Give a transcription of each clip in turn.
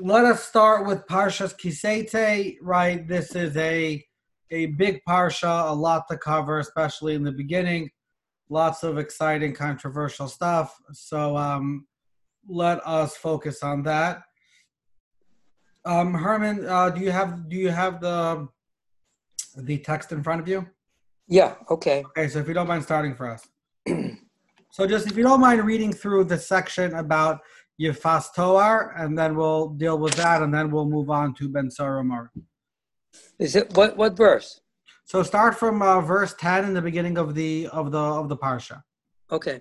let us start with Parshas Ki Seitzei, right? This is a a big parsha, a lot to cover, especially in the beginning. Lots of exciting, controversial stuff. So um, let us focus on that. Um, Herman, uh, do you have do you have the the text in front of you? Yeah, okay. Okay, so if you don't mind starting for us. so just if you don't mind reading through the section about Yefas Toar, and then we'll deal with that, and then we'll move on to Ben Saramar. Is it what what verse? So start from uh, verse ten in the beginning of the of the of the parsha. Okay.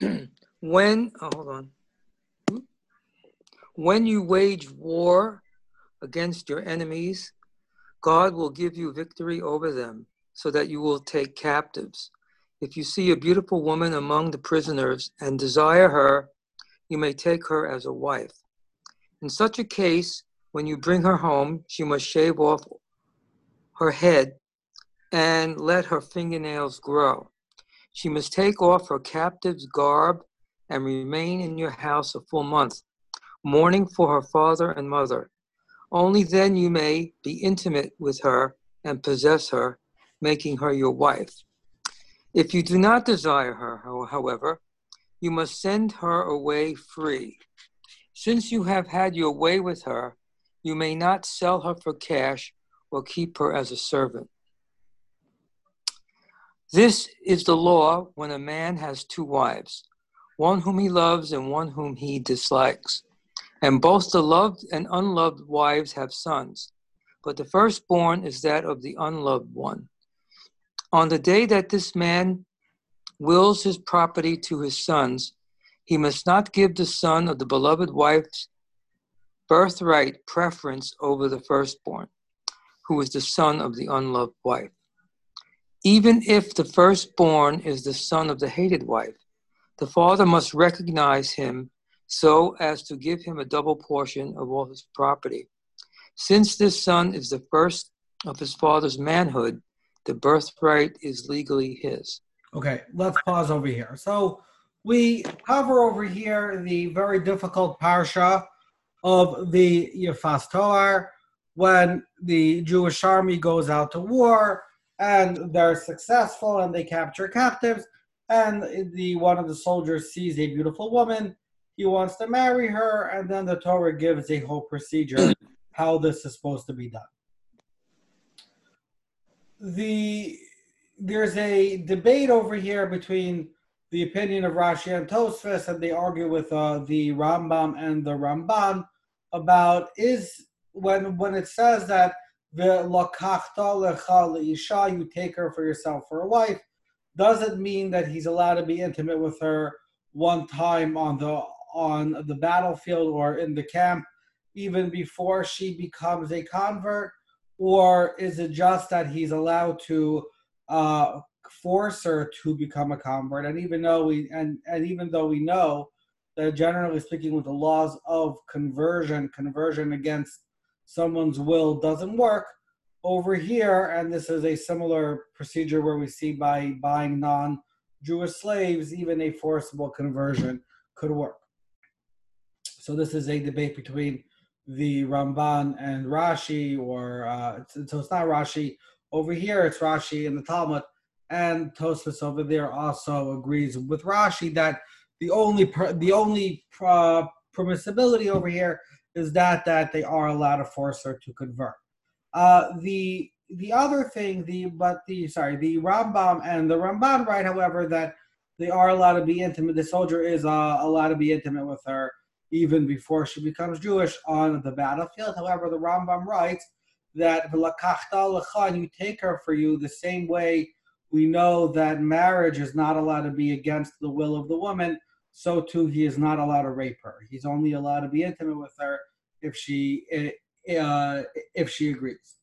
when oh, hold on. When you wage war against your enemies, God will give you victory over them, so that you will take captives. If you see a beautiful woman among the prisoners and desire her, you may take her as a wife. In such a case, when you bring her home, she must shave off her head and let her fingernails grow. She must take off her captive's garb and remain in your house a full month, mourning for her father and mother. Only then you may be intimate with her and possess her, making her your wife. If you do not desire her, however, you must send her away free. Since you have had your way with her, you may not sell her for cash or keep her as a servant. This is the law when a man has two wives, one whom he loves and one whom he dislikes. And both the loved and unloved wives have sons, but the firstborn is that of the unloved one. On the day that this man wills his property to his sons, he must not give the son of the beloved wife's birthright preference over the firstborn, who is the son of the unloved wife. Even if the firstborn is the son of the hated wife, the father must recognize him so as to give him a double portion of all his property. Since this son is the first of his father's manhood, the birthright is legally his. Okay, let's pause over here. So we cover over here the very difficult parsha of the Yefas Toar when the Jewish army goes out to war and they're successful and they capture captives and the one of the soldiers sees a beautiful woman he wants to marry her and then the torah gives a whole procedure how this is supposed to be done the there's a debate over here between the opinion of Rashi and Tosfos, and they argue with uh, the Rambam and the Ramban about is when when it says that the lakachta lecha isha you take her for yourself for a wife, does it mean that he's allowed to be intimate with her one time on the on the battlefield or in the camp, even before she becomes a convert, or is it just that he's allowed to uh, force her to become a convert? And even though we and and even though we know that generally speaking, with the laws of conversion, conversion against someone's will doesn't work. Over here, and this is a similar procedure where we see by buying non Jewish slaves, even a forcible conversion could work. So, this is a debate between the Ramban and Rashi, or uh, so it's not Rashi. Over here, it's Rashi in the Talmud, and Tosfos over there also agrees with Rashi that the only per, the only uh, permissibility over here is that that they are allowed to force her to convert. Uh, the the other thing, the but the sorry, the Rambam and the Ramban write, however, that they are allowed to be intimate. The soldier is uh, allowed to be intimate with her even before she becomes Jewish on the battlefield. However, the Rambam writes that you take her for you the same way we know that marriage is not allowed to be against the will of the woman so too he is not allowed to rape her. He's only allowed to be intimate with her if she uh, if she agrees.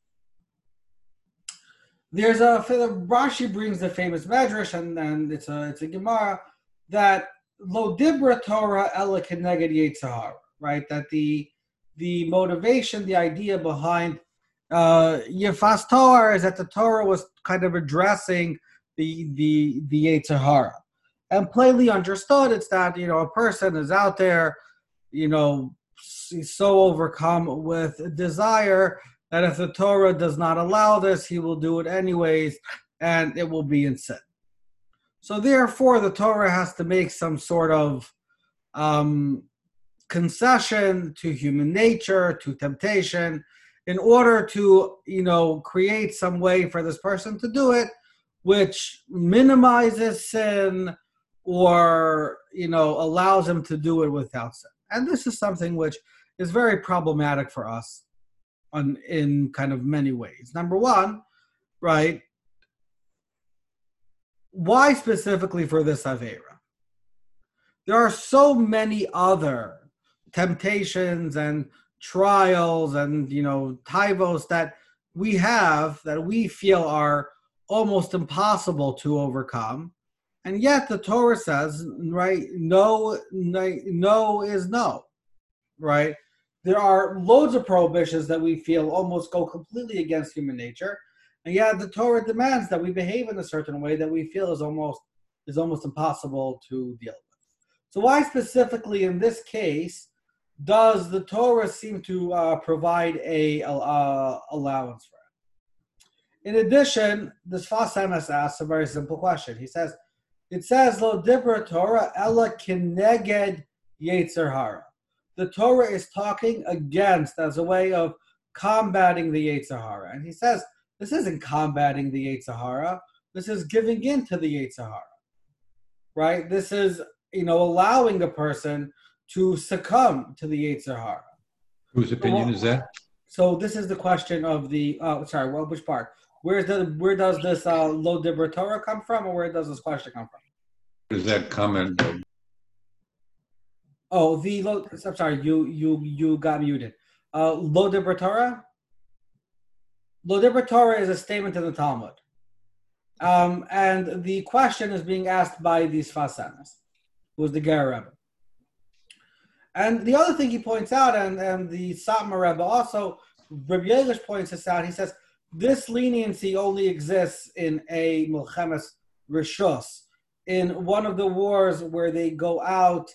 There's a Rashi brings the famous medrash, and then it's a it's a Gemara that lo dibra Torah ela keneged yetzer hara, right? That the the motivation, the idea behind uh, Yefas Toar is that the Torah was kind of addressing the the the Yetzer Hara and plainly understood it's that you know a person is out there you know so overcome with desire that if the Torah does not allow this, he will do it anyways, and it will be in sin. So therefore, the Torah has to make some sort of um, concession to human nature, to temptation, in order to, you know, create some way for this person to do it, which minimizes sin or, you know, allows him to do it without sin. And this is something which is very problematic for us on, in kind of many ways. Number one, right? Why specifically for this Avera? There are so many other temptations and trials and you know tyvos that we have that we feel are almost impossible to overcome. And yet the torah says right no no is no right? There are loads of prohibitions that we feel almost go completely against human nature. And yet the torah demands that we behave in a certain way that we feel is almost is almost impossible to deal with. So why specifically in this case does the Torah seem to uh, provide a uh, allowance for it? In addition, the Sfas Emes asks a very simple question. He says, "It says lo dibra Torah ella kineged yetzer hara." The Torah is talking against as a way of combating the yetzer and he says this isn't combating the yetzer. This is giving in to the yetzer right? This is you know allowing a person to succumb to the Yetzer Hara. Whose opinion is that? So this is the question of the. Uh, sorry, well, which part? Where the where does this uh, lo dibra Torah come from, or where does this question come from? Does that comment? Oh, the lo. I'm sorry, you you you got muted. Uh, lo dibra Torah. Lo dibra Torah is a statement in the Talmud, um, and the question is being asked by these Sfas Emes, who is the Ger Rebbe. And the other thing he points out, and, and the Satmar Rebbe also, Rabbi Yelich points this out, he says, this leniency only exists in a Milchemes Rishus. In one of the wars where they go out,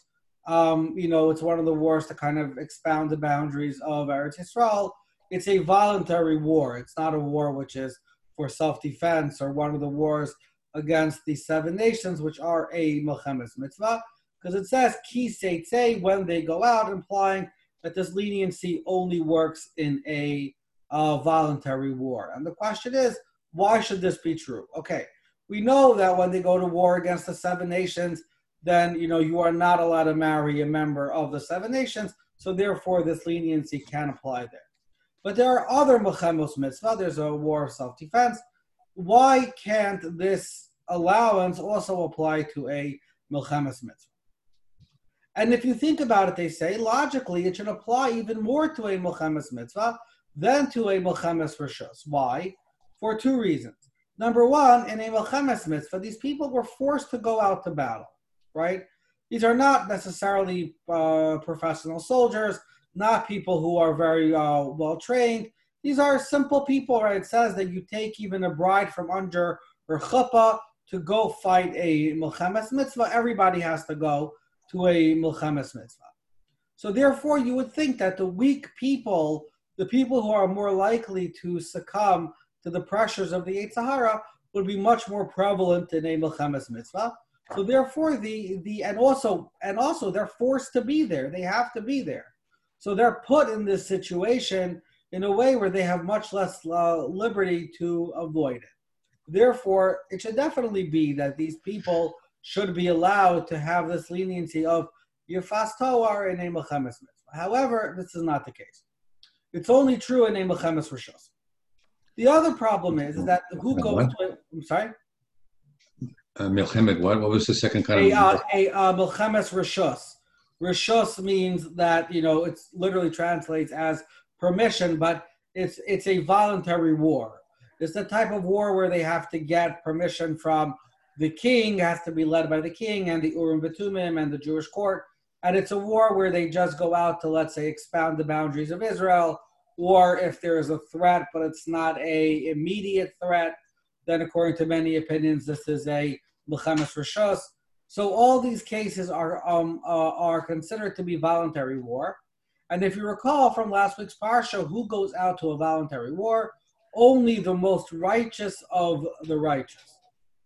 um, you know, it's one of the wars to kind of expound the boundaries of Eretz Yisrael. It's a voluntary war. It's not a war which is for self-defense or one of the wars against the seven nations, which are a Milchemes mitzvah because it says ki say when they go out, implying that this leniency only works in a uh, voluntary war. And the question is, why should this be true? Okay, we know that when they go to war against the seven nations, then you know you are not allowed to marry a member of the seven nations. So therefore, this leniency can apply there. But there are other mechemos mitzvah. There's a war of self-defense. Why can't this allowance also apply to a milchemes mitzvah? And if you think about it, they say logically it should apply even more to a Milchemes mitzvah than to a Milchemes rishos. Why? For two reasons. Number one, in a Milchemes mitzvah, these people were forced to go out to battle, right? These are not necessarily uh, professional soldiers, not people who are very uh, well trained. These are simple people, right? It says that you take even a bride from under her chuppah to go fight a Milchemes mitzvah. Everybody has to go to a milchemes mitzvah. So therefore, you would think that the weak people, the people who are more likely to succumb to the pressures of the Yetzer Hara, would be much more prevalent in a milchemes mitzvah. So therefore, the the and also and also they're forced to be there. They have to be there. So they're put in this situation in a way where they have much less uh, liberty to avoid it. Therefore, it should definitely be that these people should be allowed to have this leniency of Yafas Toar in a Milchemes However, this is not the case. It's only true in a Milchemes Rishos. The other problem is, is that who goes to I'm sorry? Uh, Milchemet, what? What was the second kind a, of? Uh, a uh, Milchemes Rishos. Rishos means that, you know, it's literally translates as permission, but it's it's a voluntary war. It's the type of war where they have to get permission from the king has to be led by the king and the Urim Batumim and the Jewish court. And it's a war where they just go out to, let's say, expound the boundaries of Israel, or if there is a threat, but it's not a immediate threat, then according to many opinions, this is a Milchemes Rishos. So all these cases are um, uh, are considered to be voluntary war, And if you recall from last week's parsha, who goes out to a voluntary war? Only the most righteous of the righteous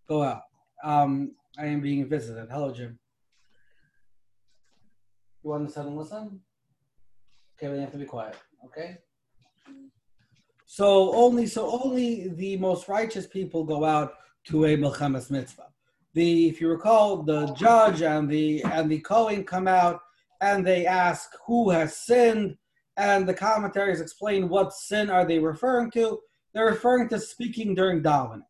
go out. Um, I am being visited. Hello, Jim. You want to sit and listen? Okay, we have to be quiet. Okay. So only so only the most righteous people go out to a milchemes mitzvah. The if you recall, the judge and the and the Kohen come out and they ask who has sinned, and the commentaries explain what sin are they referring to. They're referring to speaking during davening.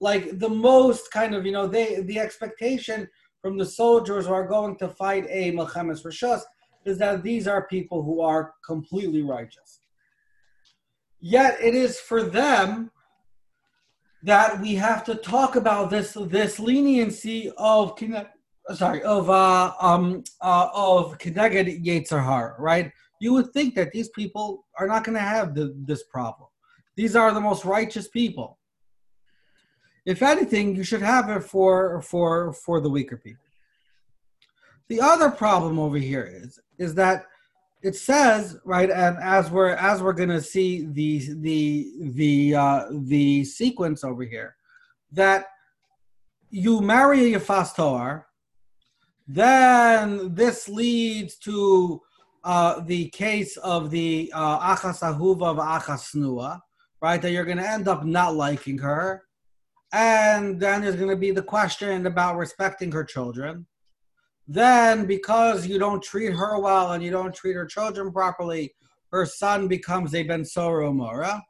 Like the most kind of, you know, they the expectation from the soldiers who are going to fight a Milchemes Rishos is that these are people who are completely righteous. Yet it is for them that we have to talk about this this leniency of sorry of uh um uh, of Keneged Yetzer Hara, right? You would think that these people are not going to have the, this problem. These are the most righteous people. If anything, you should have it for for for the weaker people. The other problem over here is is that it says right, and as we're as we're to see the the the uh, the sequence over here, that you marry a fast toar, then this leads to uh, the case of the uh, achas ahuva of achas snua, right? That you're going to end up not liking her, and then there's going to be the question about respecting her children. Then, because you don't treat her well and you don't treat her children properly, her son becomes a Ben Sora Mora.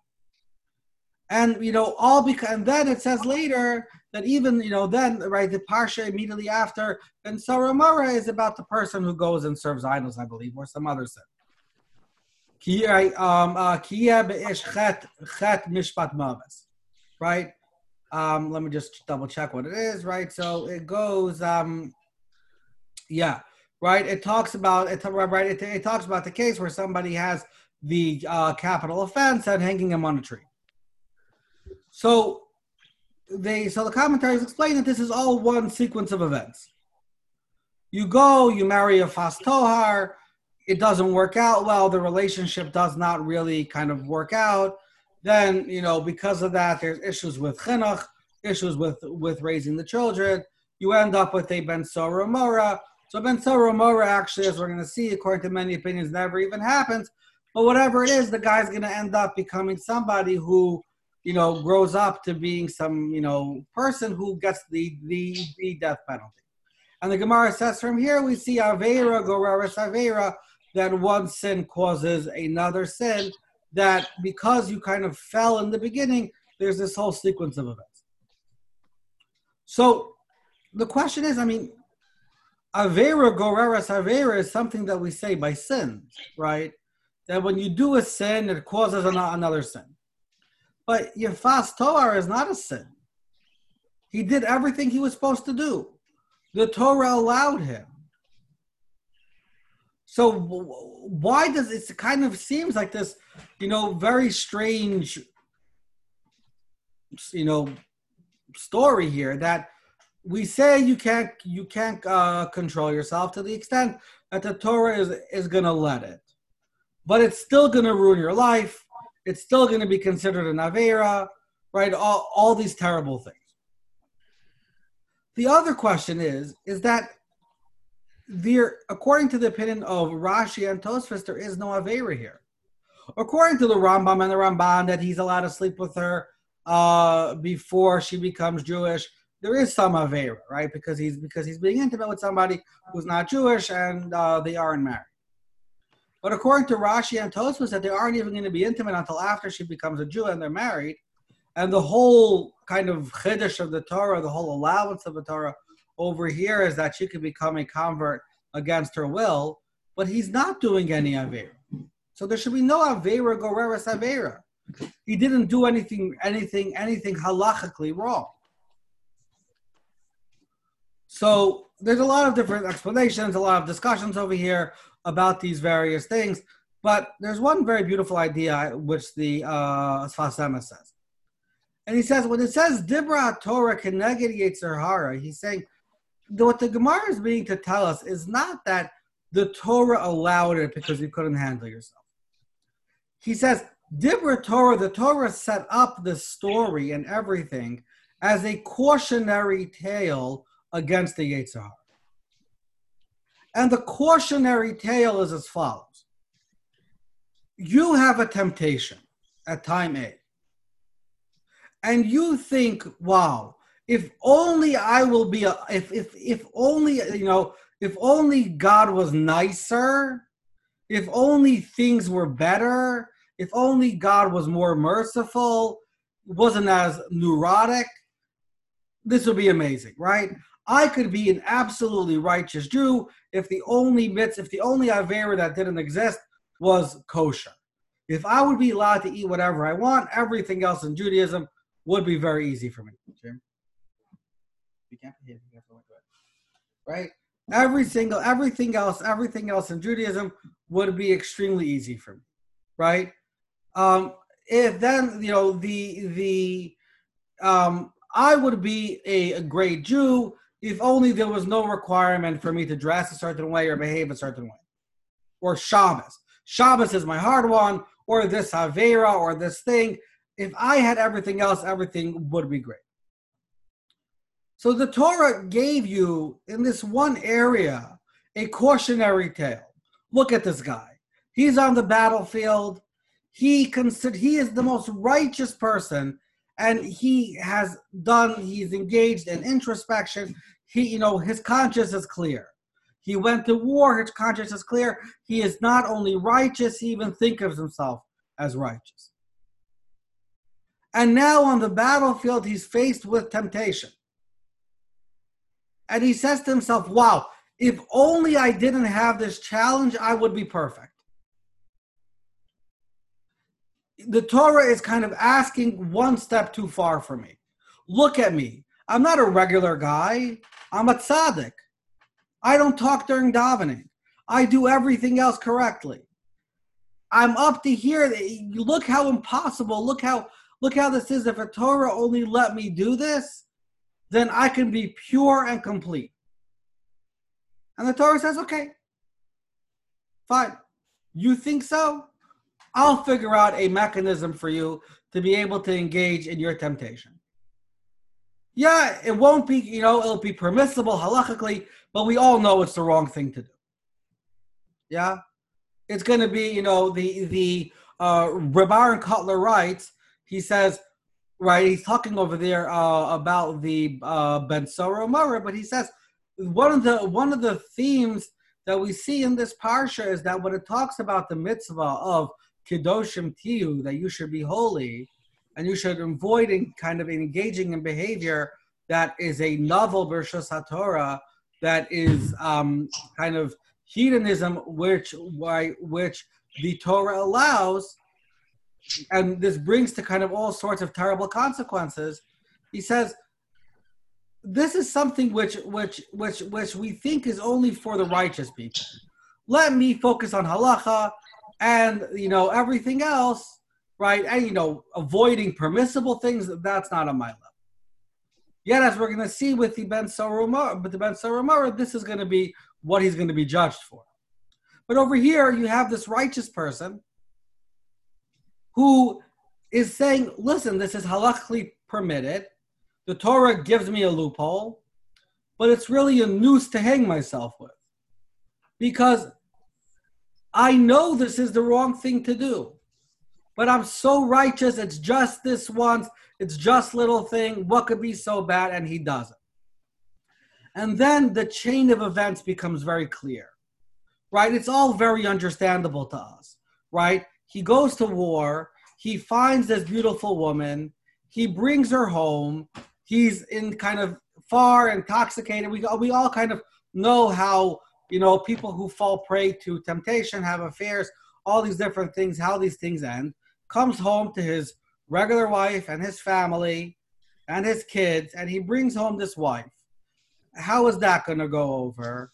And, you know, all because, and then it says later that even, you know, then, right, the Parsha immediately after Ben Sora Mora is about the person who goes and serves idols, I believe, or some other sin. Um, uh, right? Um, let me just double check what it is, right? So it goes, um, yeah, right. It talks about it, right? It, it talks about the case where somebody has the uh, capital offense and hanging him on a tree. So they, so the commentaries explain that this is all one sequence of events. You go, you marry a fast tohar, it doesn't work out well. The relationship does not really kind of work out then you know because of that there's issues with chinuch, issues with with raising the children. You end up with a ben sora mora. So ben sora mora actually, as we're going to see, according to many opinions, never even happens. But whatever it is, the guy's going to end up becoming somebody who you know grows up to being some you know person who gets the the, the death penalty. And the Gemara says from here we see avera goreres avera that one sin causes another sin that because you kind of fell in the beginning, there's this whole sequence of events. So the question is, I mean, Avera Goreras Avera is something that we say by sin, right? That when you do a sin, it causes another sin. But Yefas Toar is not a sin. He did everything he was supposed to do. The Torah allowed him. So why does it kind of seems like this, you know, very strange, you know, story here that we say you can't you can't uh, control yourself to the extent that the Torah is is gonna let it, but it's still gonna ruin your life. It's still gonna be considered an avera, right? All all these terrible things. The other question is is that there, according to the opinion of Rashi and Tosfos, there is no Avera here. According to the Rambam and the Ramban, that he's allowed to sleep with her uh, before she becomes Jewish. There is some Avera, right? Because he's because he's being intimate with somebody who's not Jewish and uh, they aren't married. But according to Rashi and Tosfos, that they aren't even going to be intimate until after she becomes a Jew and they're married. And the whole kind of chiddush of the Torah, the whole allowance of the Torah, over here is that she could become a convert against her will, but he's not doing any Avera. So there should be no Avera Goreres Avera. He didn't do anything, anything, anything halachically wrong. So there's a lot of different explanations, a lot of discussions over here about these various things. But there's one very beautiful idea which the uh, Sfas Emes says. And he says, when it says Dibra Torah Keneged Yetzer Hara, he's saying what the Gemara is meaning to tell us is not that the Torah allowed it because you couldn't handle yourself. He says, Dibra Torah, the Torah set up the story and everything as a cautionary tale against the Yetzer And the cautionary tale is as follows You have a temptation at time A, and you think, wow, if only I will be a, if, if, if only, you know, if only God was nicer, if only things were better, if only God was more merciful, wasn't as neurotic, this would be amazing, right? I could be an absolutely righteous Jew if the only mitz, if the only avera that didn't exist was kosher. If I would be allowed to eat whatever I want, everything else in Judaism would be very easy for me. Right? Every single, everything else, everything else in Judaism would be extremely easy for me. Right? Um, if then, you know, the, the, um, I would be a, a great Jew if only there was no requirement for me to dress a certain way or behave a certain way. Or Shabbos. Shabbos is my hard one, or this avera, or this thing. If I had everything else, everything would be great. So the Torah gave you in this one area a cautionary tale. Look at this guy. He's on the battlefield. He consider he is the most righteous person and he has done he's engaged in introspection he you know his conscience is clear he went to war his conscience is clear he is not only righteous he even thinks of himself as righteous and now on the battlefield he's faced with temptation and he says to himself wow if only i didn't have this challenge i would be perfect the Torah is kind of asking one step too far for me. Look at me. I'm not a regular guy. I'm a tzaddik. I don't talk during davening. I do everything else correctly. I'm up to here. Look how impossible. Look how look how this is. If a Torah only let me do this, then I can be pure and complete. And the Torah says, okay, fine. You think so? I'll figure out a mechanism for you to be able to engage in your temptation. Yeah, it won't be, you know, it'll be permissible halachically, but we all know it's the wrong thing to do. Yeah, it's going to be, you know, the the uh, Rav Aharon Kotler writes. He says, right, he's talking over there uh, about the uh, Ben Sora Mara, but he says one of the one of the themes that we see in this parsha is that when it talks about the mitzvah of kedoshim tihyu, that you should be holy, and you should avoid in kind of engaging in behavior that is a naval birshus Torah that is um, kind of hedonism, which why which the Torah allows, and this brings to kind of all sorts of terrible consequences. He says this is something which which which which we think is only for the righteous people. Let me focus on halacha and you know everything else right and you know avoiding permissible things that's not on my level yet as we're going to see with the ben sarumar but the ben sarumar this is going to be what he's going to be judged for but over here you have this righteous person who is saying listen this is halachically permitted the torah gives me a loophole but it's really a noose to hang myself with because I know this is the wrong thing to do, but I'm so righteous. It's just this once. It's just little thing. What could be so bad? And he does it. And then the chain of events becomes very clear, right? It's all very understandable to us, right? He goes to war. He finds this beautiful woman. He brings her home. He's in kind of far intoxicated. We, we all kind of know how you know, people who fall prey to temptation, have affairs, all these different things, how these things end, comes home to his regular wife and his family and his kids, and he brings home this wife. How is that going to go over?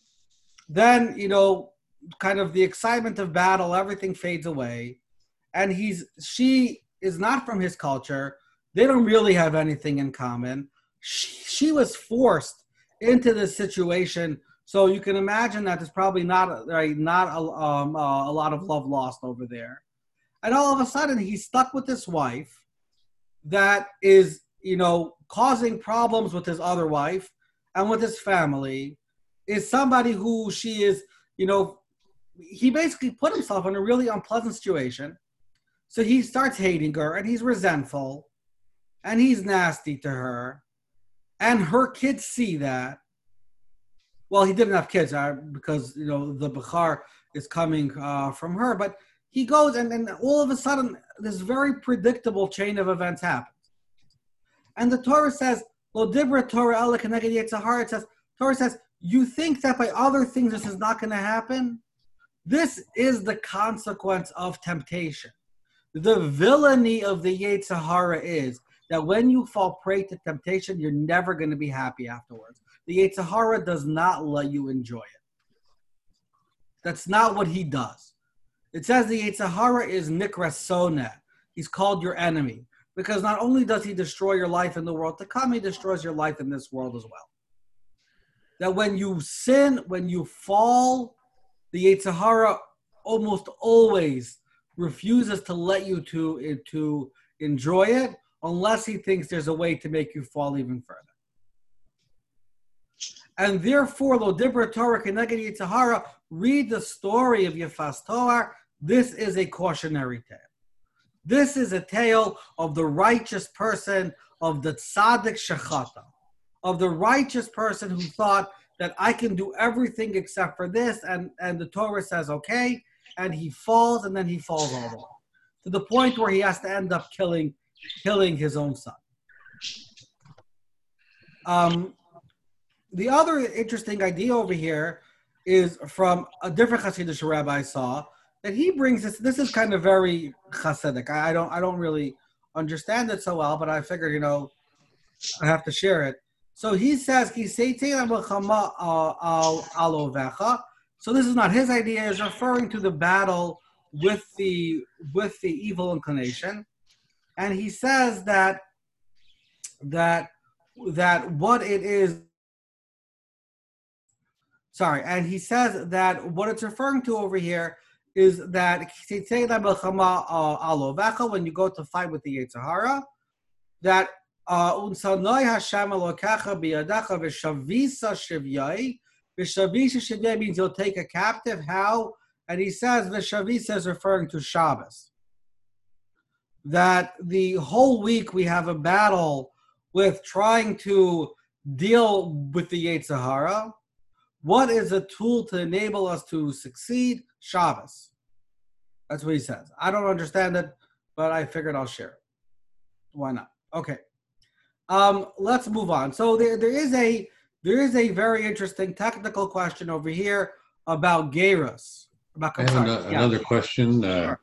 Then, you know, kind of the excitement of battle, everything fades away. And he's, she is not from his culture. They don't really have anything in common. She, she was forced into this situation So you can imagine that there's probably not right, not a, um, uh, a lot of love lost over there. And all of a sudden, he's stuck with this wife that is, you know, causing problems with his other wife and with his family. Is somebody who she is, you know, he basically put himself in a really unpleasant situation. So he starts hating her and he's resentful and he's nasty to her. And her kids see that well, he didn't have kids uh, because you know the bechor is coming uh, from her, but he goes and then all of a sudden this very predictable chain of events happens. And the Torah says, Torah it says, Torah says, you think that by other things this is not going to happen? This is the consequence of temptation. The villainy of the Yetzer Hara is that when you fall prey to temptation, you're never going to be happy afterwards the Yetzer Hara does not let you enjoy it. That's not what he does. It says the Yetzer Hara is Nikrasona. He's called your enemy. Because not only does he destroy your life in the world to come, he destroys your life in this world as well. That when you sin, when you fall, the Yetzer Hara almost always refuses to let you to, to enjoy it unless he thinks there's a way to make you fall even further and therefore lo dibra Torah keneged read the story of Yefas Toar. This is a cautionary tale. This is a tale of the righteous person, of the tzaddik shechata, of the righteous person who thought that I can do everything except for this, and, and the Torah says, okay, and he falls, and then he falls all the way. To the point where he has to end up killing killing his own son. Um, the other interesting idea over here is from a different Hasidic rabbi I saw that he brings this. This is kind of very Hasidic. I, I don't I don't really understand it so well, but I figured you know I have to share it. So he says uh, So this is not his idea. He's referring to the battle with the with the evil inclination, and he says that that that what it is sorry, and he says that what it's referring to over here is that when you go to fight with the Yetzer Hara, that uh, V'shavisa shivyai means you'll take a captive. How? And he says v'shavisa is referring to Shabbos. That the whole week we have a battle with trying to deal with the Yetzer Hara what is a tool to enable us to succeed? Shabbos. That's what he says. I don't understand it, but I figured I'll share it. Why not? Okay. Um, let's move on. So there, there is a there is a very interesting technical question over here about Gerus. About, I have another, yeah. another question. Uh,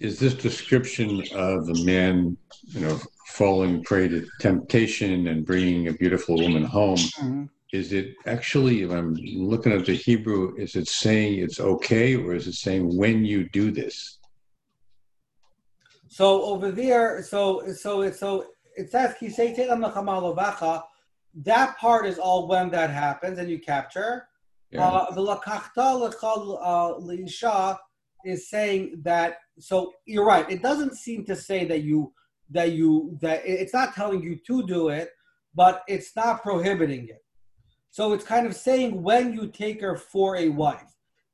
is this description of the man, you know, falling prey to temptation and bringing a beautiful woman home? Mm-hmm is it actually, if I'm looking at the Hebrew, is it saying it's okay or is it saying when you do this? So over there, so so it so it says that part is all when that happens and you capture. Uh, the lakachta uh, is saying that. So you're right. It doesn't seem to say that you that you that it's not telling you to do it, but it's not prohibiting it. So it's kind of saying when you take her for a wife.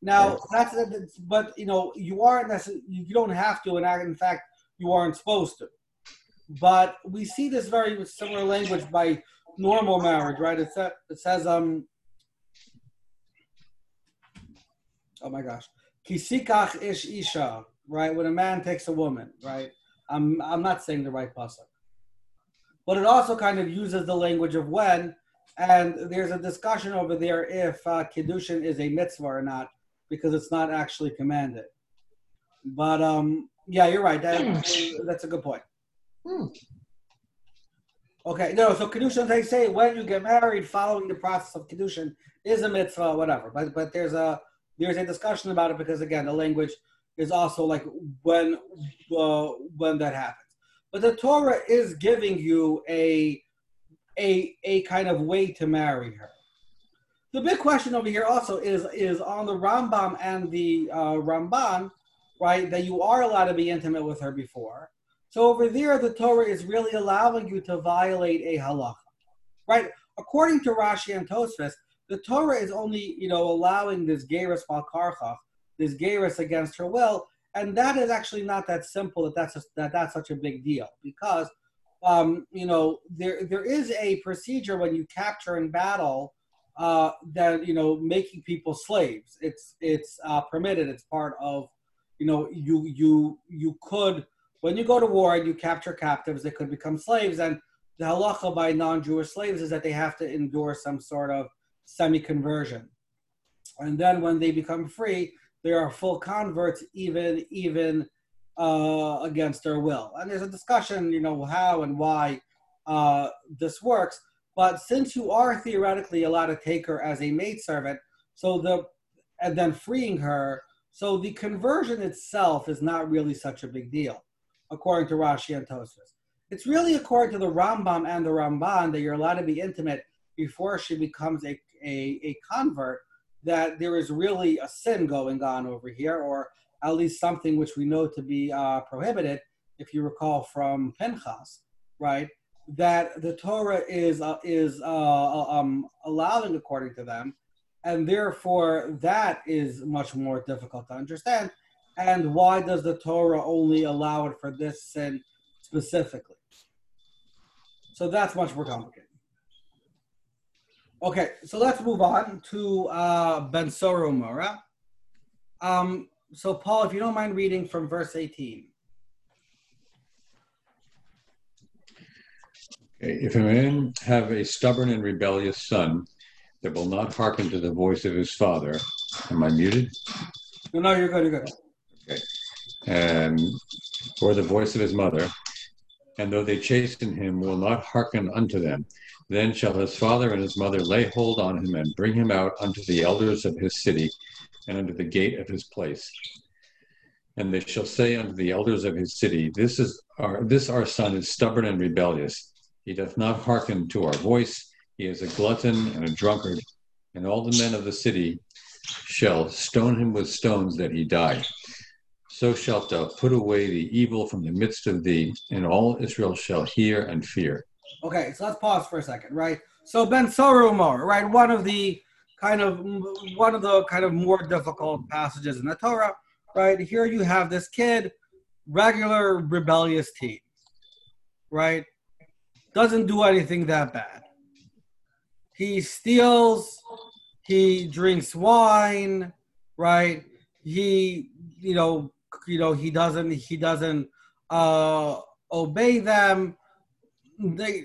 Now that's, but you know you aren't necessarily you don't have to, and in fact you aren't supposed to. But we see this very similar language by normal marriage, right? It, sa- it says um. Oh my gosh, ki yikach ish isha, right? When a man takes a woman, right? I'm I'm not saying the right pasuk, but it also kind of uses the language of when and there's a discussion over there if uh, Kiddushin is a mitzvah or not, because it's not actually commanded. But um, yeah, you're right. That, hmm. that's a good point. Hmm. Okay, no, so Kiddushin, they say when you get married, following the process of Kiddushin is a mitzvah, whatever. But but there's a there's a discussion about it because again, the language is also like when uh, when that happens. But the Torah is giving you a a, a kind of way to marry her. the big question over here also is is on the Rambam and the uh, Ramban, right? That you are allowed to be intimate with her before. So over there, the Torah is really allowing you to violate a halacha, right? According to Rashi and Tosfos, the Torah is only, you know, allowing this gerus malkarchach, this gerus against her will, and that is actually not that simple. That that's a, that that's such a big deal because, um, you know, there there is a procedure when you capture in battle uh, that you know making people slaves. It's it's uh, permitted. It's part of you know you you you could when you go to war and you capture captives, they could become slaves. And the halacha by non-Jewish slaves is that they have to endure some sort of semi-conversion. And then when they become free, they are full converts, even even uh, against their will. And there's a discussion, you know, how and why uh, this works. But since you are theoretically allowed to take her as a maidservant, so the and then freeing her, so the conversion itself is not really such a big deal, according to Rashi and Tosfos. It's really according to the Rambam and the Ramban that you're allowed to be intimate before she becomes a, a, a convert, that there is really a sin going on over here, or at least something which we know to be uh, prohibited, if you recall from Pinchas, right? that the Torah is uh, is uh, uh, um, allowing according to them, and therefore that is much more difficult to understand. And why does the Torah only allow it for this sin specifically? So that's much more complicated. Okay, so let's move on to uh, Ben Sora Umara. Um, so, Paul, if you don't mind reading from verse 18. If a man have a stubborn and rebellious son that will not hearken to the voice of his father, am I muted? No, no, you're good, you're good. And, or the voice of his mother, and though they chasten him, will not hearken unto them, then shall his father and his mother lay hold on him and bring him out unto the elders of his city and unto the gate of his place. And they shall say unto the elders of his city, This is our this our son is stubborn and rebellious he doth not hearken to our voice. He is a glutton and a drunkard, and all the men of the city shall stone him with stones that he die. So shalt thou put away the evil from the midst of thee, and all Israel shall hear and fear. Okay, so let's pause for a second, right? So Ben Sorumar, right? One of the kind of one of the kind of more difficult passages in the Torah, right? Here you have this kid, regular rebellious teen, right? doesn't do anything that bad. He steals, he drinks wine, right? He, you know, you know, he doesn't he doesn't uh obey them. They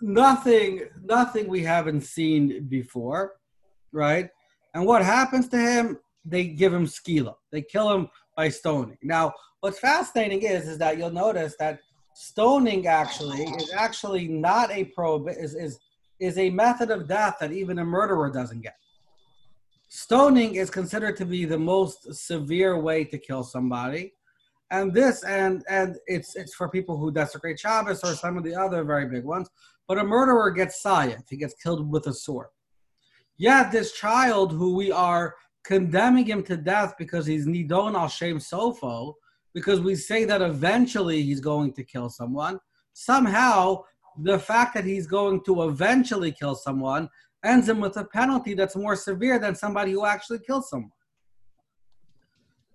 nothing nothing we haven't seen before, right? And what happens to him? They give him skila. They kill him by stoning. Now, what's fascinating is is that you'll notice that stoning actually is actually not a probe is is is a method of death that even a murderer doesn't get. Stoning is considered to be the most severe way to kill somebody. And this and and it's it's for people who desecrate Shabbos or some of the other very big ones. But a murderer gets sayat, he gets killed with a sword. Yet this child who we are condemning him to death because he's nidon al shem sofo, because we say that eventually he's going to kill someone. Somehow, the fact that he's going to eventually kill someone ends him with a penalty that's more severe than somebody who actually kills someone.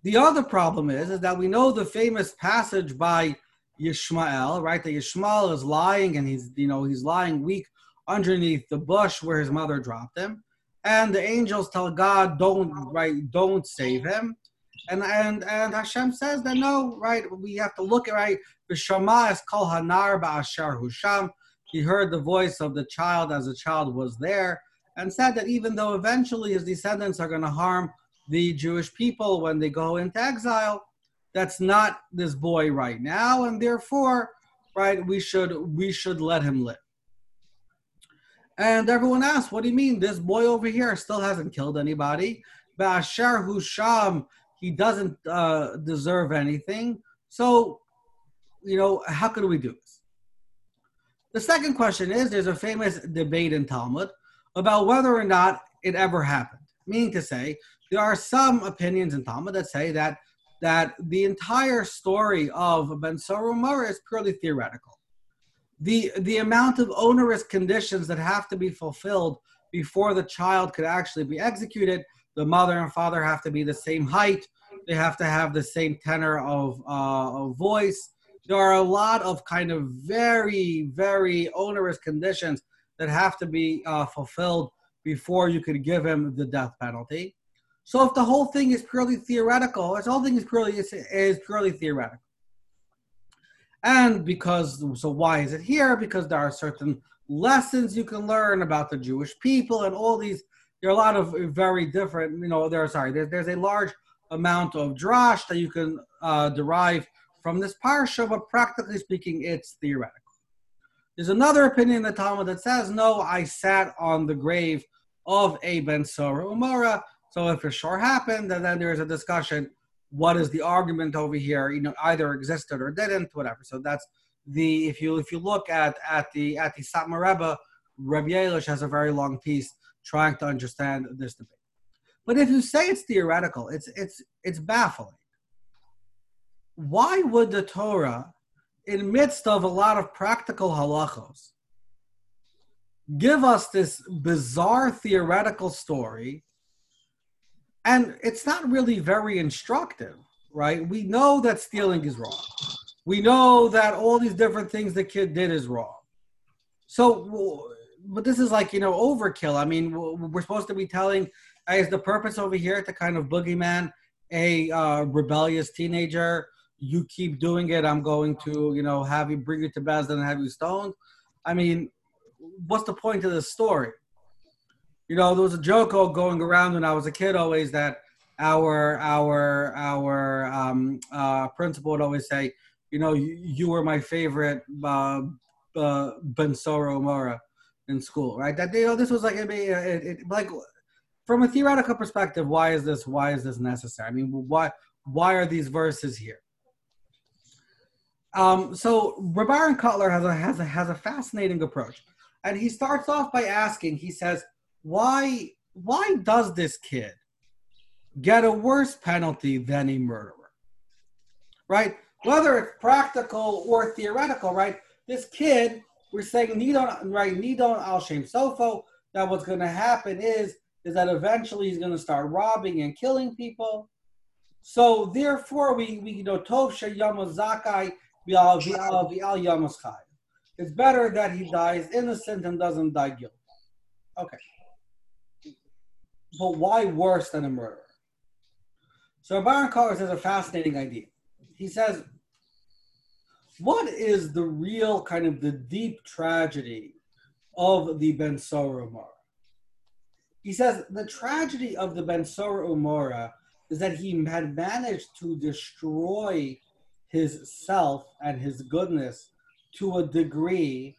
The other problem is, is that we know the famous passage by Yishmael, right? That Yishmael is lying and he's, you know, he's lying weak underneath the bush where his mother dropped him. And the angels tell God, don't, right, don't save him. And and and Hashem says that no, right? We have to look at right. B'shama is kol hanar ba'ashar husham. He heard the voice of the child as the child was there, and said that even though eventually his descendants are going to harm the Jewish people when they go into exile, that's not this boy right now, and therefore, right, we should we should let him live. And everyone asks, what do you mean? This boy over here still hasn't killed anybody. Ba'ashar husham he doesn't uh, deserve anything. So, you know, how could we do this? The second question is there's a famous debate in Talmud about whether or not it ever happened. Meaning to say, there are some opinions in Talmud that say that that the entire story of Ben Sora is purely theoretical. The the amount of onerous conditions that have to be fulfilled before the child could actually be executed, the mother and father have to be the same height, they have to have the same tenor of, uh, of voice. There are a lot of kind of very, very onerous conditions that have to be uh, fulfilled before you could give him the death penalty. So if the whole thing is purely theoretical, this whole thing is purely is, is purely theoretical. And because so why is it here? Because there are certain lessons you can learn about the Jewish people and all these. There are a lot of very different, you know. There, sorry, there's there's a large amount of drash that you can uh, derive from this parsha, but practically speaking, it's theoretical. There's another opinion in the Talmud that says, no, I sat on the grave of a Ben Sora Umara. So if it sure happened, and then there's a discussion, what is the argument over here? You know, either existed or didn't, whatever. So that's the if you if you look at at the at the Satmar Rebbe, Rabbi Elish has a very long piece trying to understand this debate. But if you say it's theoretical, it's it's it's baffling. Why would the Torah, in midst of a lot of practical halachos, give us this bizarre theoretical story? And it's not really very instructive, right? We know that stealing is wrong. We know that all these different things the kid did is wrong. So, but this is like, you know, overkill. I mean, we're supposed to be telling is the purpose over here to kind of boogeyman a uh, rebellious teenager? You keep doing it, I'm going to, you know, have you bring you to Beis Din and have you stoned. I mean, what's the point of this story? You know, there was a joke going around when I was a kid always that our our our um, uh, principal would always say, you know, you, you were my favorite uh, uh, Ben Sora Omara in school, right? That you know, this was like it, it, it, like from a theoretical perspective, why is this why is this necessary? I mean, why why are these verses here? Um, so Rabbi Kotler has a has a has a fascinating approach, and he starts off by asking. He says, "Why why does this kid get a worse penalty than a murderer? Right? Whether it's practical or theoretical, right? This kid, we're saying Nidon right Nidon al Shem Sofo. That what's going to happen is is that eventually he's going to start robbing and killing people. So therefore, we we you know tov zakai v'al v'al It's better that he dies innocent and doesn't die guilty. Okay. But why worse than a murderer? So Rav Aharon Kotler says a fascinating idea. He says, what is the real kind of the deep tragedy of the Ben Sora he says the tragedy of the Ben Sora Umora is that he had managed to destroy his self and his goodness to a degree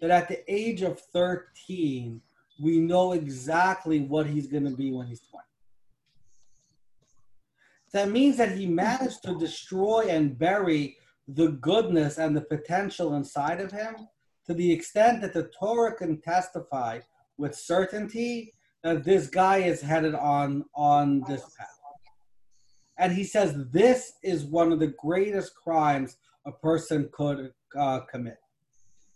that at the age of 13, we know exactly what he's going to be when he's 20. That means that he managed to destroy and bury the goodness and the potential inside of him to the extent that the Torah can testify with certainty that this guy is headed on on this path. And he says this is one of the greatest crimes a person could uh, commit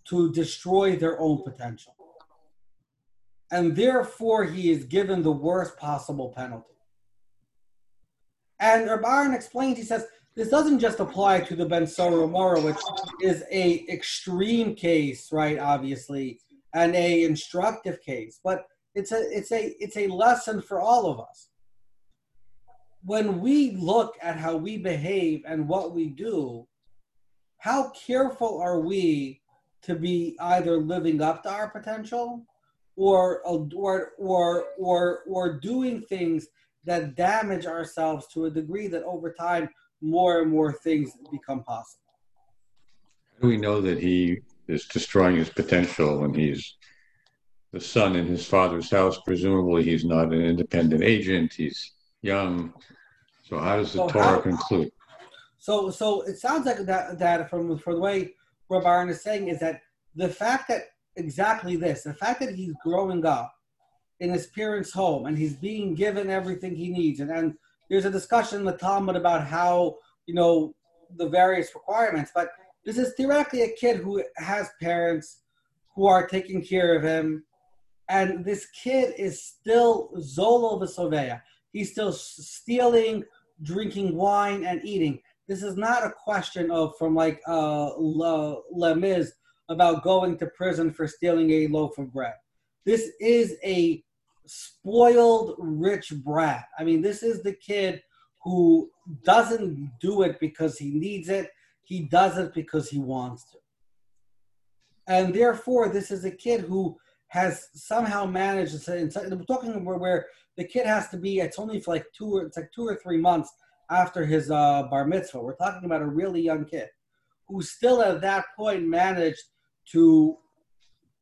to destroy their own potential. And therefore, he is given the worst possible penalty. And Rabban explains, he says, this doesn't just apply to the Ben Mora, which is a extreme case, right, obviously, and a instructive case, but it's a it's a it's a lesson for all of us when we look at how we behave and what we do how careful are we to be either living up to our potential or or or or or doing things that damage ourselves to a degree that over time more and more things become possible how do we know that he is destroying his potential when he's the son in his father's house. Presumably, he's not an independent agent. He's young. So, how does the so Torah how, conclude? So, so it sounds like that that from from the way Rabbi is saying is that the fact that exactly this, the fact that he's growing up in his parents' home and he's being given everything he needs. And, and there's a discussion in the Talmud about how, you know, the various requirements. But this is theoretically a kid who has parents who are taking care of him. And this kid is still Zolel V'Sovei. He's still stealing, drinking wine, and eating. This is not a question of from like uh, Le, Miz about going to prison for stealing a loaf of bread. This is a spoiled rich brat. I mean, this is the kid who doesn't do it because he needs it. He does it because he wants to. And therefore, this is a kid who has somehow managed to. We're talking where, where the kid has to be. It's only for like two. It's like two or three months after his uh, bar mitzvah. We're talking about a really young kid who still at that point managed to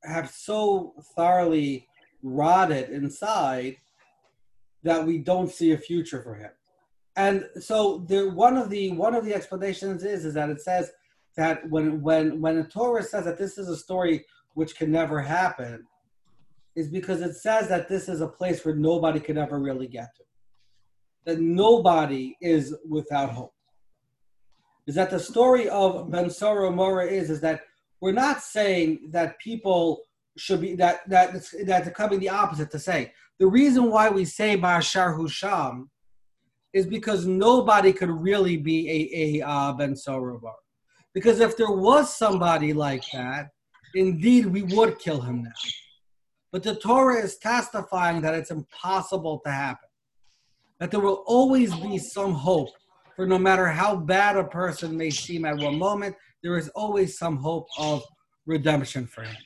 have so thoroughly rotted inside that we don't see a future for him. And so there, one of the one of the explanations is is that it says that when when when a Torah says that this is a story which can never happen, is because it says that this is a place where nobody could ever really get to. That nobody is without hope. Is that the story of Ben Sora Mora is is that we're not saying that people should be that that that's coming the opposite to say. The reason why we say Bashar Husham is because nobody could really be a, a uh, Ben Sorovar. Because if there was somebody like that, indeed we would kill him now. But the Torah is testifying that it's impossible to happen. That there will always be some hope for no matter how bad a person may seem at one moment, there is always some hope of redemption for him.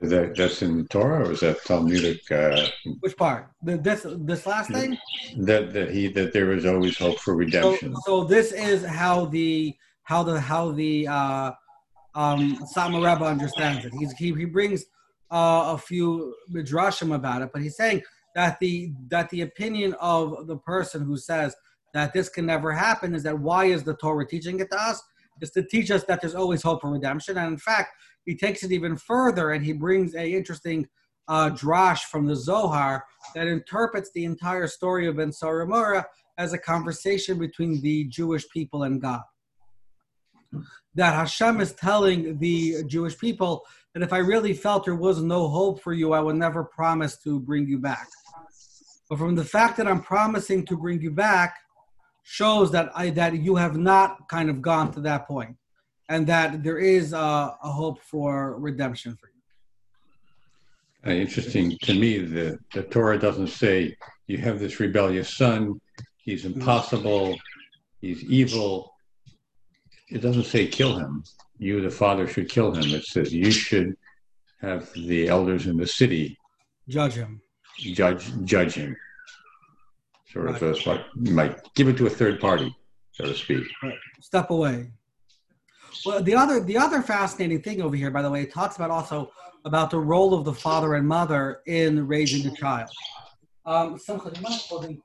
Is that that's in the Torah, or is that Talmudic? Uh, Which part? The, this this last thing? That that he that there is always hope for redemption. So, so this is how the how the how the uh, um, Satmar Rebbe understands it. He's, he he brings uh, a few midrashim about it, but he's saying that the that the opinion of the person who says that this can never happen is that why is the Torah teaching it to us? Is to teach us that there's always hope for redemption, and in fact he takes it even further and he brings a interesting uh, drash from the Zohar that interprets the entire story of Ben Saramura as a conversation between the Jewish people and God. That Hashem is telling the Jewish people that if I really felt there was no hope for you, I would never promise to bring you back. But from the fact that I'm promising to bring you back, shows that I that you have not kind of gone to that point and that there is a, a hope for redemption for you. Uh, interesting to me, the, the Torah doesn't say you have this rebellious son, he's impossible, he's evil. It doesn't say kill him. You, the father, should kill him. It says you should have the elders in the city judge him. Judge judge him. Sort of right. a, you might give it to a third party, so to speak. Right. Step away. Well, the other the other fascinating thing over here, by the way, it talks about also about the role of the father and mother in raising a child. Um, Simcha, do closing,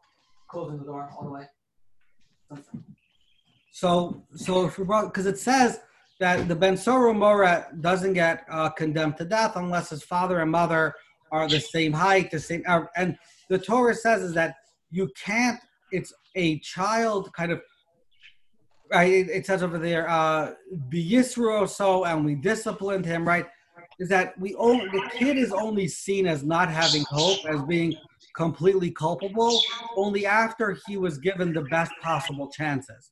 closing the door all the way? So, so if we because it says that the Ben Soro Mora doesn't get uh, condemned to death unless his father and mother are the same height, the same, uh, and the Torah says is that you can't. It's a child kind of right? It, it says over there, uh, Yisro so, and we disciplined him, right? Is that we only the kid is only seen as not having hope, as being completely culpable, only after he was given the best possible chances.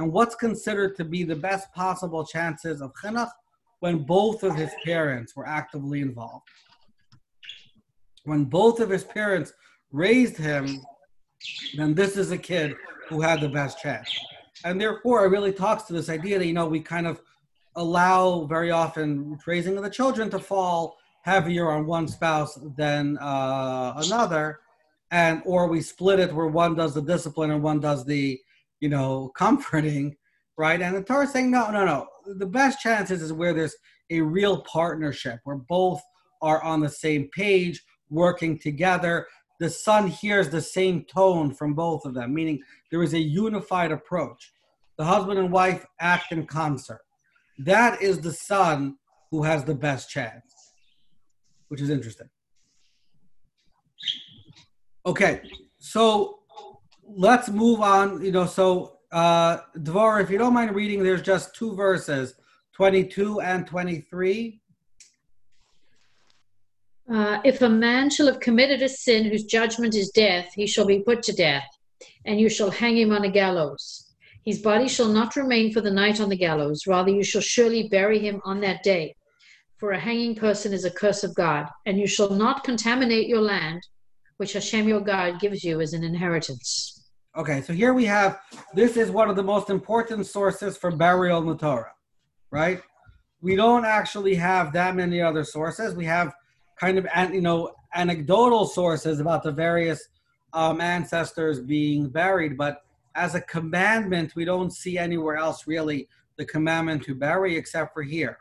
And what's considered to be the best possible chances of chinuch when both of his parents were actively involved. When both of his parents raised him, then this is a kid who had the best chance and therefore it really talks to this idea that you know we kind of allow very often raising of the children to fall heavier on one spouse than uh, another and or we split it where one does the discipline and one does the you know comforting right and the torah is saying no no no the best chances is where there's a real partnership where both are on the same page working together the son hears the same tone from both of them, meaning there is a unified approach. The husband and wife act in concert. That is the son who has the best chance, which is interesting. Okay, so let's move on. You know, so uh, Dvor, if you don't mind reading, there's just two verses, 22 and 23. Uh, if a man shall have committed a sin whose judgment is death, he shall be put to death, and you shall hang him on a gallows. His body shall not remain for the night on the gallows, rather, you shall surely bury him on that day. For a hanging person is a curse of God, and you shall not contaminate your land, which Hashem your God gives you as an inheritance. Okay, so here we have this is one of the most important sources for burial in the Torah, right? We don't actually have that many other sources. We have kind of you know anecdotal sources about the various um, ancestors being buried, but as a commandment, we don't see anywhere else really the commandment to bury except for here.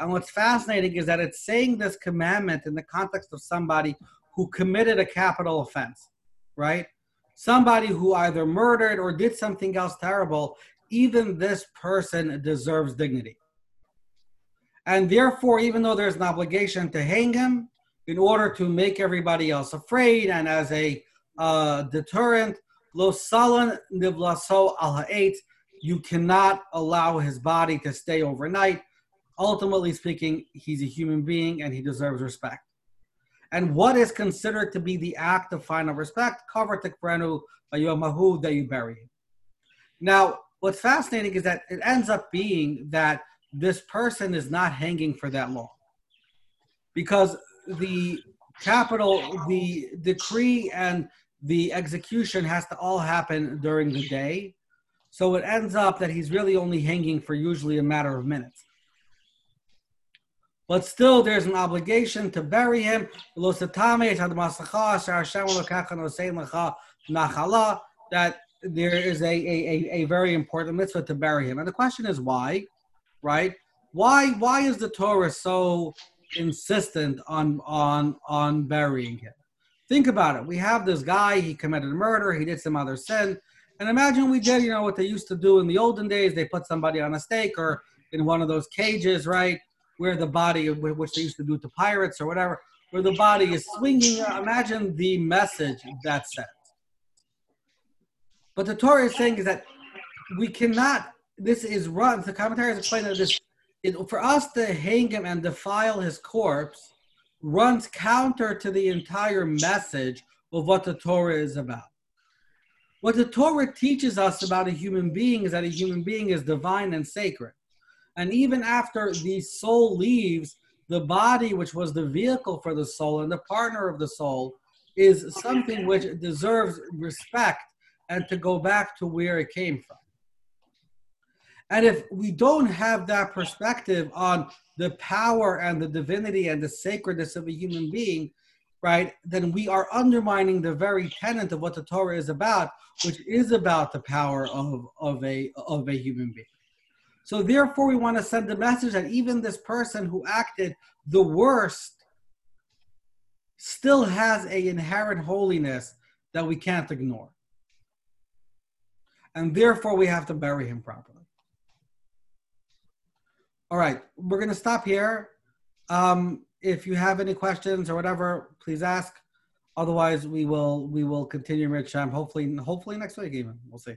And what's fascinating is that it's saying this commandment in the context of somebody who committed a capital offense, right? Somebody who either murdered or did something else terrible, even this person deserves dignity. And therefore, even though there's an obligation to hang him, in order to make everybody else afraid and as a uh, deterrent. Lo salan nivlaso al ha'et. You cannot allow his body to stay overnight. Ultimately speaking, he's a human being and he deserves respect. And what is considered to be the act of final respect? Cover tikbrenu mahu that you bury him. Now, what's fascinating is that it ends up being that this person is not hanging for that long. Because the capital, the decree and the execution has to all happen during the day. So it ends up that he's really only hanging for usually a matter of minutes. But still, there's an obligation to bury him. That there is a, a, a, very important mitzvah to bury him. And the question is why, right? Why why is the Torah so insistent on on on burying him. Think about it. We have this guy. He committed murder. He did some other sin. And imagine we did, you know, what they used to do in the olden days. They put somebody on a stake or in one of those cages, right, where the body, which they used to do to pirates or whatever, where the body is swinging. Uh, imagine the message that sends. But the Torah is saying is that we cannot. This is run. The commentaries explain that this it, for us to hang him and defile his corpse runs counter to the entire message of what the Torah is about. What the Torah teaches us about a human being is that a human being is divine and sacred. And even after the soul leaves, the body, which was the vehicle for the soul and the partner of the soul, is something which deserves respect and to go back to where it came from. And if we don't have that perspective on the power and the divinity and the sacredness of a human being, right, then we are undermining the very tenet of what the Torah is about, which is about the power of, of, a, of a human being. So therefore, we want to send the message that even this person who acted the worst still has a inherent holiness that we can't ignore. And therefore, we have to bury him properly. All right, we're going to stop here. Um, if you have any questions or whatever, please ask. Otherwise, we will we will continue Rich Hopefully, hopefully next week even. We'll see.